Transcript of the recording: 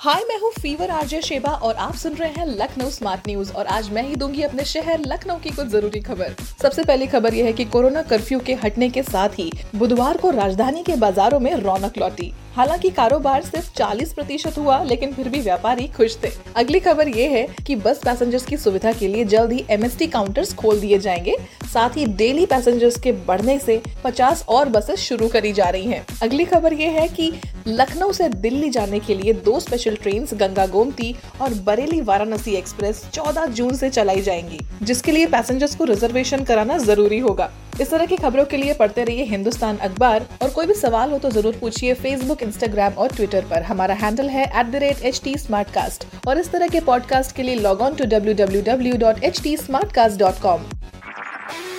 हाय, मैं हूँ fever RJ Sheba और आप सुन रहे हैं लखनऊ स्मार्ट न्यूज़ और आज मैं ही दूँगी अपने शहर लखनऊ की कुछ ज़रूरी खबर। सबसे पहली खबर यह है कि कोरोना कर्फ्यू के हटने के साथ ही बुधवार को राजधानी के बाजारों में रौनक लौटी। हालाँकि कारोबार सिर्फ़ 40 प्रतिशत हुआ, लेकिन फिर भी व्यापारी खुश थे। अगली खबर ये है कि बस पैसेंजर्स की सुविधा के लिए जल्द ही एमएसटी काउंटर्स खोल दिए जाएँगे। साथ ही डेली पैसेंजर्स के बढ़ने से 50 और बसेस शुरू करी जा रही हैं। अगली खबर ये है कि लखनऊ से दिल्ली जाने के लिए दो स्पेशल ट्रेन गंगा गोमती और बरेली वाराणसी एक्सप्रेस 14 जून से चलाई जाएँगी, जिसके लिए पैसेंजर्स को रिजर्वेशन कराना ज़रूरी होगा। इस तरह की खबरों के लिए पढ़ते रहिए हिंदुस्तान अखबार, और कोई भी सवाल हो तो ज़रूर पूछिए फेसबुक इंस्टाग्राम और ट्विटर पर। हमारा हैंडल है एट और इस तरह के पॉडकास्ट के लिए log on to W W W dot H T smart cast dot com